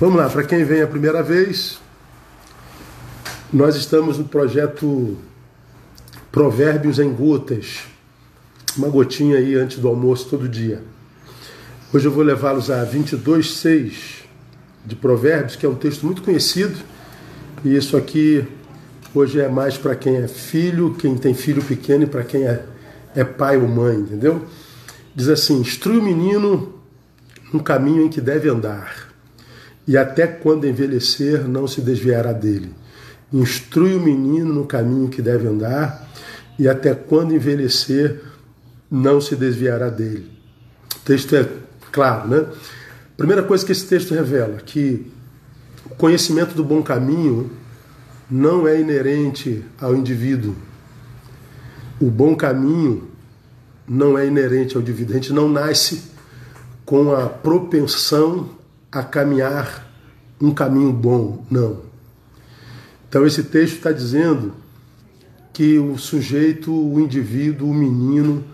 Vamos lá, para quem vem a primeira vez, nós estamos no projeto Provérbios em Gotas. Uma gotinha aí antes do almoço todo dia. Hoje eu vou levá-los a 22,6 de Provérbios, que é um texto muito conhecido. E isso aqui hoje é mais para quem é filho, quem tem filho pequeno e para quem é, é pai ou mãe, entendeu? Diz assim: instrui o menino no caminho em que deve andar e até quando envelhecer não se desviará dele. Instrui o menino no caminho que deve andar, e até quando envelhecer não se desviará dele. O texto é claro, né? Primeira coisa que esse texto revela, que o conhecimento do bom caminho não é inerente ao indivíduo. O bom caminho não é inerente ao indivíduo. A gente não nasce com a propensão a caminhar um caminho bom, não. Então esse texto está dizendo que o sujeito, o indivíduo, o menino,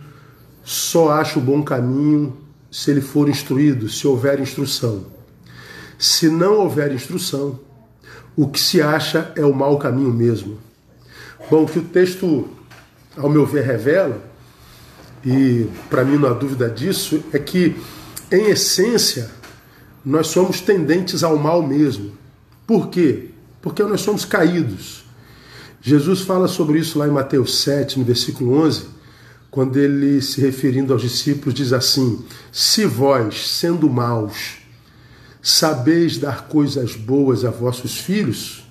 só acha o bom caminho se ele for instruído, se houver instrução. Se não houver instrução, o que se acha é o mau caminho mesmo. Bom, o que o texto, ao meu ver, revela, e para mim não há dúvida disso, é que, em essência, nós somos tendentes ao mal mesmo. Por quê? Porque nós somos caídos. Jesus fala sobre isso lá em Mateus 7, no versículo 11, quando ele, se referindo aos discípulos, diz assim: Se vós, sendo maus, sabeis dar coisas boas a vossos filhos,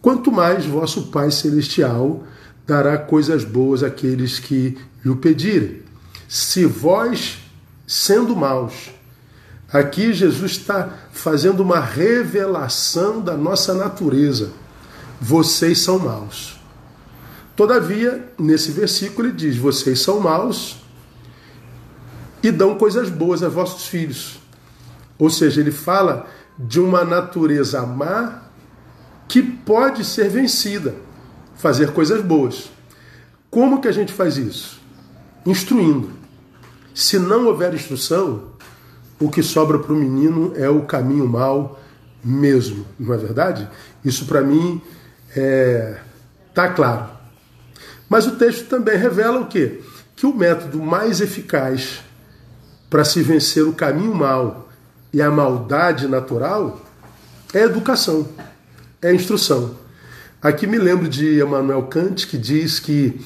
quanto mais vosso Pai Celestial dará coisas boas àqueles que lhe pedirem. Se vós, sendo maus, Aqui Jesus está fazendo uma revelação da nossa natureza. Vocês são maus. Todavia, nesse versículo ele diz: Vocês são maus e dão coisas boas a vossos filhos. Ou seja, ele fala de uma natureza má que pode ser vencida, fazer coisas boas. Como que a gente faz isso? Instruindo. Se não houver instrução, o que sobra para o menino é o caminho mal mesmo, não é verdade? Isso para mim é, tá claro. Mas o texto também revela o quê? Que o método mais eficaz para se vencer o caminho mal e a maldade natural é educação, é instrução. Aqui me lembro de Emmanuel Kant que diz que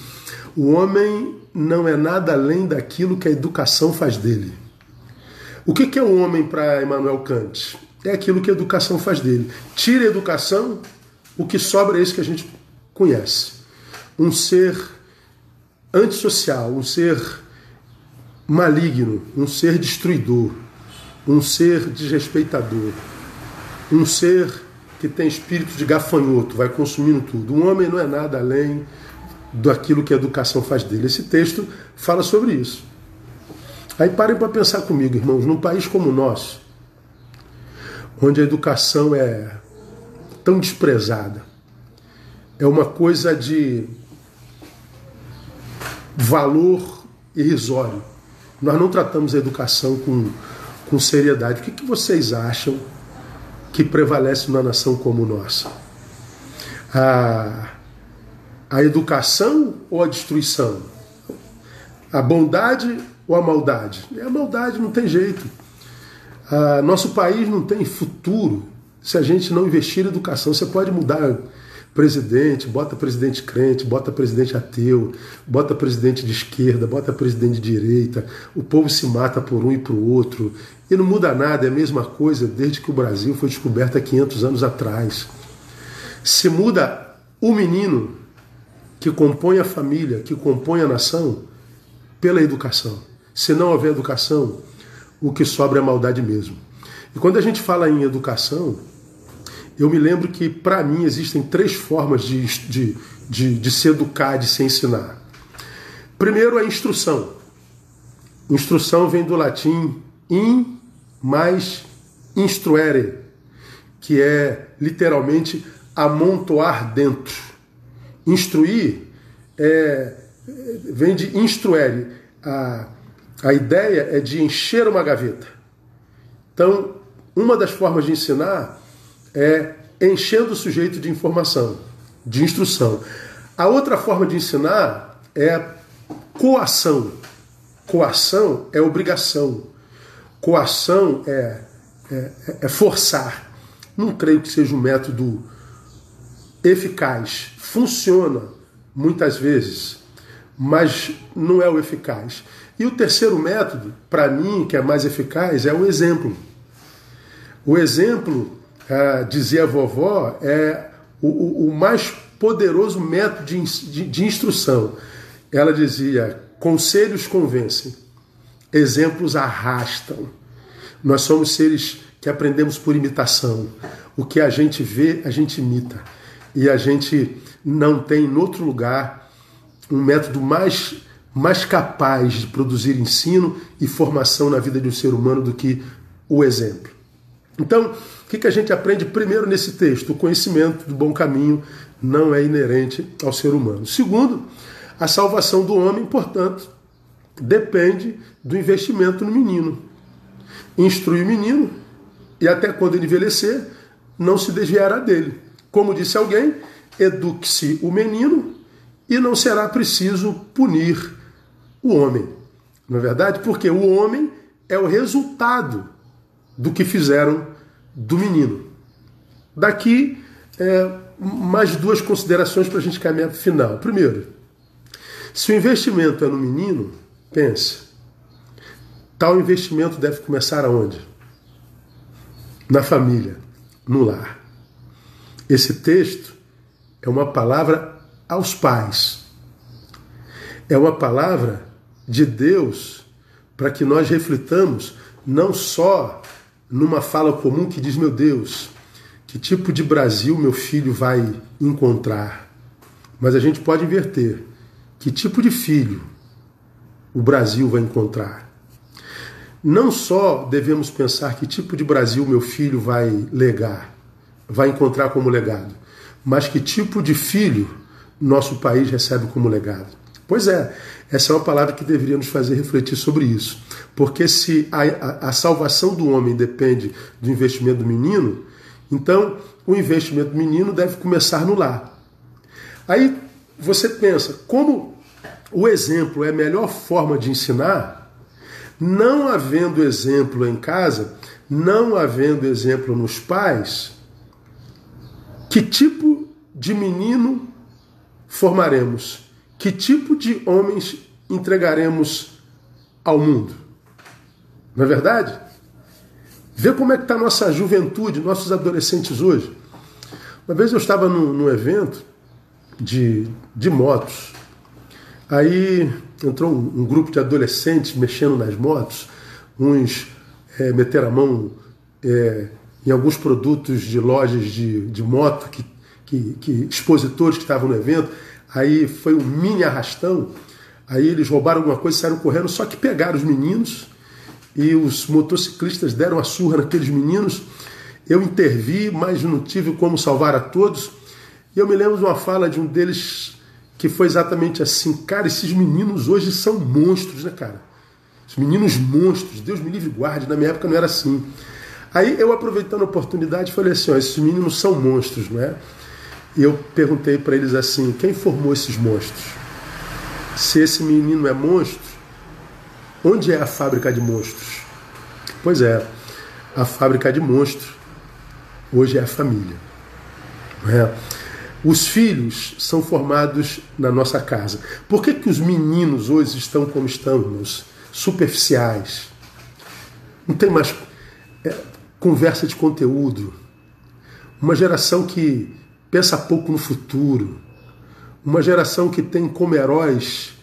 o homem não é nada além daquilo que a educação faz dele. O que é um homem para Emmanuel Kant? É aquilo que a educação faz dele. Tira a educação, o que sobra é isso que a gente conhece. Um ser antissocial, um ser maligno, um ser destruidor, um ser desrespeitador, um ser que tem espírito de gafanhoto, vai consumindo tudo. Um homem não é nada além daquilo que a educação faz dele. Esse texto fala sobre isso. Aí parem para pensar comigo, irmãos, num país como o nosso, onde a educação é tão desprezada, é uma coisa de valor irrisório. Nós não tratamos a educação com, com seriedade. O que, que vocês acham que prevalece numa nação como nossa? A, a educação ou a destruição? A bondade ou a maldade? É a maldade, não tem jeito. Ah, nosso país não tem futuro se a gente não investir em educação. Você pode mudar presidente, bota presidente crente, bota presidente ateu, bota presidente de esquerda, bota presidente de direita, o povo se mata por um e por outro, e não muda nada, é a mesma coisa desde que o Brasil foi descoberto há 500 anos atrás. Se muda o menino que compõe a família, que compõe a nação, pela educação. Se não houver educação, o que sobra é maldade mesmo. E quando a gente fala em educação, eu me lembro que, para mim, existem três formas de, de, de, de se educar, de se ensinar. Primeiro, a instrução. Instrução vem do latim in mais instruere, que é literalmente amontoar dentro. Instruir é, vem de instruere, a, a ideia é de encher uma gaveta. Então, uma das formas de ensinar é enchendo o sujeito de informação, de instrução. A outra forma de ensinar é coação. Coação é obrigação. Coação é, é, é forçar. Não creio que seja um método eficaz. Funciona muitas vezes, mas não é o eficaz. E o terceiro método, para mim, que é mais eficaz, é o exemplo. O exemplo, ah, dizia a vovó, é o, o, mais poderoso método de, de, de instrução. Ela dizia: conselhos convencem, exemplos arrastam. Nós somos seres que aprendemos por imitação. O que a gente vê, a gente imita. E a gente não tem em outro lugar um método mais, mais capaz de produzir ensino e formação na vida de um ser humano do que o exemplo. Então, o que, a gente aprende primeiro nesse texto? O conhecimento do bom caminho não é inerente ao ser humano. Segundo, a salvação do homem, portanto, depende do investimento no menino. Instrui o menino e até quando ele envelhecer, não se desviará dele. Como disse alguém, eduque-se o menino e não será preciso punir o homem. Não é verdade? Porque o homem é o resultado do que fizeram do menino. Daqui, é, mais duas considerações para a gente caminhar para o final. Primeiro, se o investimento é no menino, pense, tal investimento deve começar aonde? Na família, no lar. Esse texto é uma palavra aos pais. É uma palavra de Deus para que nós reflitamos não só numa fala comum que diz: Meu Deus, que tipo de Brasil meu filho vai encontrar? Mas a gente pode inverter: que tipo de filho o Brasil vai encontrar? Não só devemos pensar que tipo de Brasil meu filho vai legar, vai encontrar como legado, mas que tipo de filho nosso país recebe como legado. Pois é, essa é uma palavra que deveria nos fazer refletir sobre isso. Porque se a, a, a salvação do homem depende do investimento do menino, então o investimento do menino deve começar no lar. Aí você pensa, como o exemplo é a melhor forma de ensinar, não havendo exemplo em casa, não havendo exemplo nos pais, que tipo de menino formaremos? Que tipo de homens entregaremos ao mundo? Não é verdade? Vê como é que está a nossa juventude, nossos adolescentes hoje. Uma vez eu estava num, num evento de, de motos. Aí entrou um, um, grupo de adolescentes mexendo nas motos, uns é, meteram a mão é, em alguns produtos de lojas de, de moto, que, que, que expositores que estavam no evento. Aí foi um mini arrastão. Aí eles roubaram alguma coisa saíram correndo, só que pegaram os meninos e os motociclistas deram a surra naqueles meninos. Eu intervi, mas não tive como salvar a todos. E eu me lembro de uma fala de um deles que foi exatamente assim: Cara, esses meninos hoje são monstros, né, cara? Os meninos monstros, Deus me livre guarde. Na minha época não era assim. Aí eu, aproveitando a oportunidade, falei assim: ó, esses meninos são monstros, não é? E eu perguntei para eles assim: quem formou esses monstros? Se esse menino é monstro, onde é a fábrica de monstros? Pois é, a fábrica de monstros hoje é a família. É? Os filhos são formados na nossa casa. Por que, que os meninos hoje estão como estão? Superficiais. Não tem mais é, conversa de conteúdo. Uma geração que pensa pouco no futuro. Uma geração que tem como heróis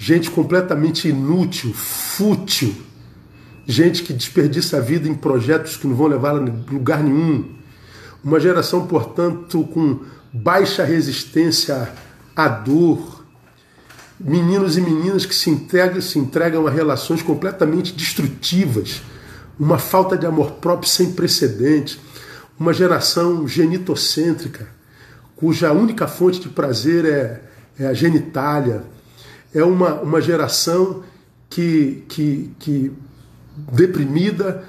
gente completamente inútil, fútil, gente que desperdiça a vida em projetos que não vão levar a lugar nenhum. Uma geração, portanto, com baixa resistência à dor. Meninos e meninas que se entregam, se entregam a relações completamente destrutivas. Uma falta de amor próprio sem precedente. Uma geração genitocêntrica cuja única fonte de prazer é, é a genitália, é uma, uma geração que, que, que deprimida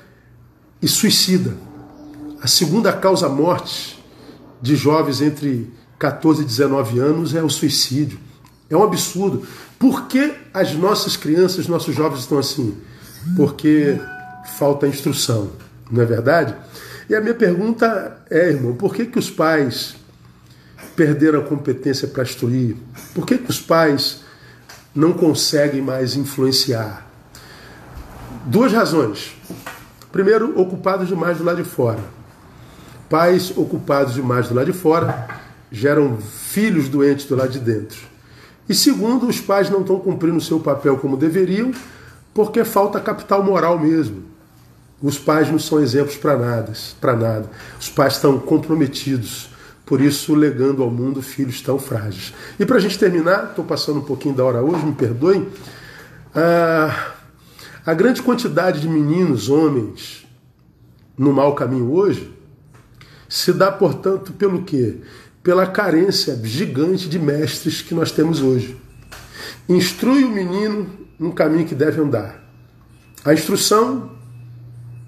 e suicida. a segunda causa morte de jovens entre 14 e 19 anos é o suicídio. É um absurdo. Por que as nossas crianças, nossos jovens estão assim? Porque falta instrução, não é verdade? E a minha pergunta é, irmão, por que, que os pais perderam a competência para instruir? Por que, que os pais não conseguem mais influenciar? Duas razões. Primeiro, ocupados demais do lado de fora. Pais ocupados demais do lado de fora geram filhos doentes do lado de dentro. E segundo, os pais não estão cumprindo o seu papel como deveriam, porque falta capital moral mesmo. Os pais não são exemplos para nada, para nada. Os pais estão comprometidos, por isso legando ao mundo filhos tão frágeis. E para a gente terminar, estou passando um pouquinho da hora hoje, me perdoem. Ah, a grande quantidade de meninos, homens, no mau caminho hoje, se dá, portanto, pelo quê? Pela carência gigante de mestres que nós temos hoje. Instrui o menino no caminho que deve andar. A instrução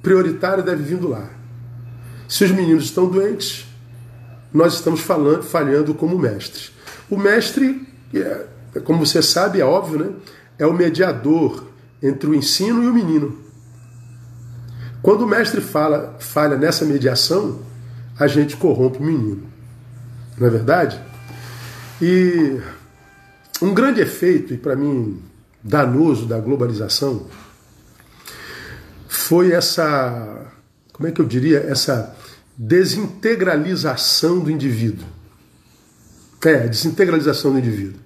prioritária deve vir do lar. Se os meninos estão doentes, nós estamos falando, falhando como mestres. O mestre, é, como você sabe, é óbvio, né? é o mediador entre o ensino e o menino. Quando o mestre fala, falha nessa mediação, a gente corrompe o menino. Não é verdade? E um grande efeito, e para mim danoso, da globalização foi essa, como é que eu diria, essa desintegralização do indivíduo. É, desintegralização do indivíduo.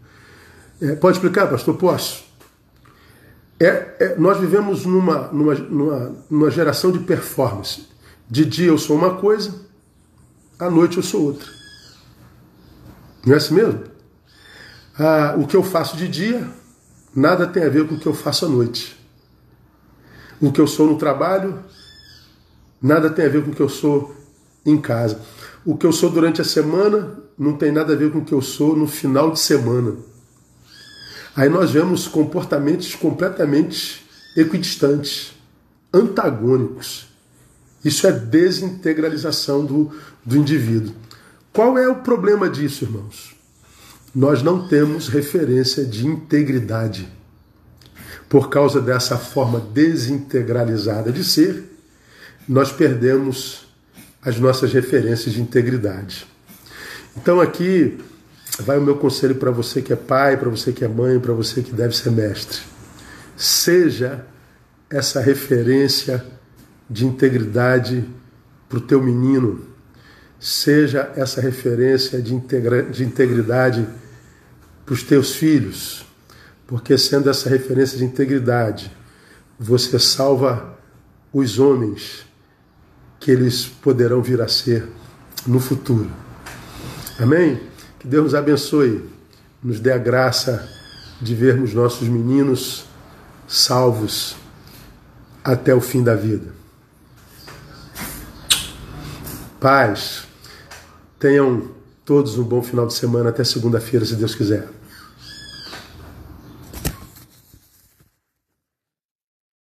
É, pode explicar, pastor? Posso? É, é, nós vivemos numa, numa, numa, numa geração de performance. De dia eu sou uma coisa, à noite eu sou outra. Não é assim mesmo? Ah, o que eu faço de dia nada tem a ver com o que eu faço à noite. O que eu sou no trabalho nada tem a ver com o que eu sou em casa. O que eu sou durante a semana não tem nada a ver com o que eu sou no final de semana. Aí nós vemos comportamentos completamente equidistantes, antagônicos. Isso é desintegralização do, do indivíduo. Qual é o problema disso, irmãos? Nós não temos referência de integridade. Por causa dessa forma desintegralizada de ser, nós perdemos as nossas referências de integridade. Então aqui vai o meu conselho para você que é pai, para você que é mãe, para você que deve ser mestre. Seja essa referência de integridade para o teu menino. Seja essa referência de, integra de integridade para os teus filhos. Porque sendo essa referência de integridade, você salva os homens que eles poderão vir a ser no futuro. Amém? Que Deus nos abençoe, nos dê a graça de vermos nossos meninos salvos até o fim da vida. Paz, tenham todos um bom final de semana até segunda-feira, se Deus quiser.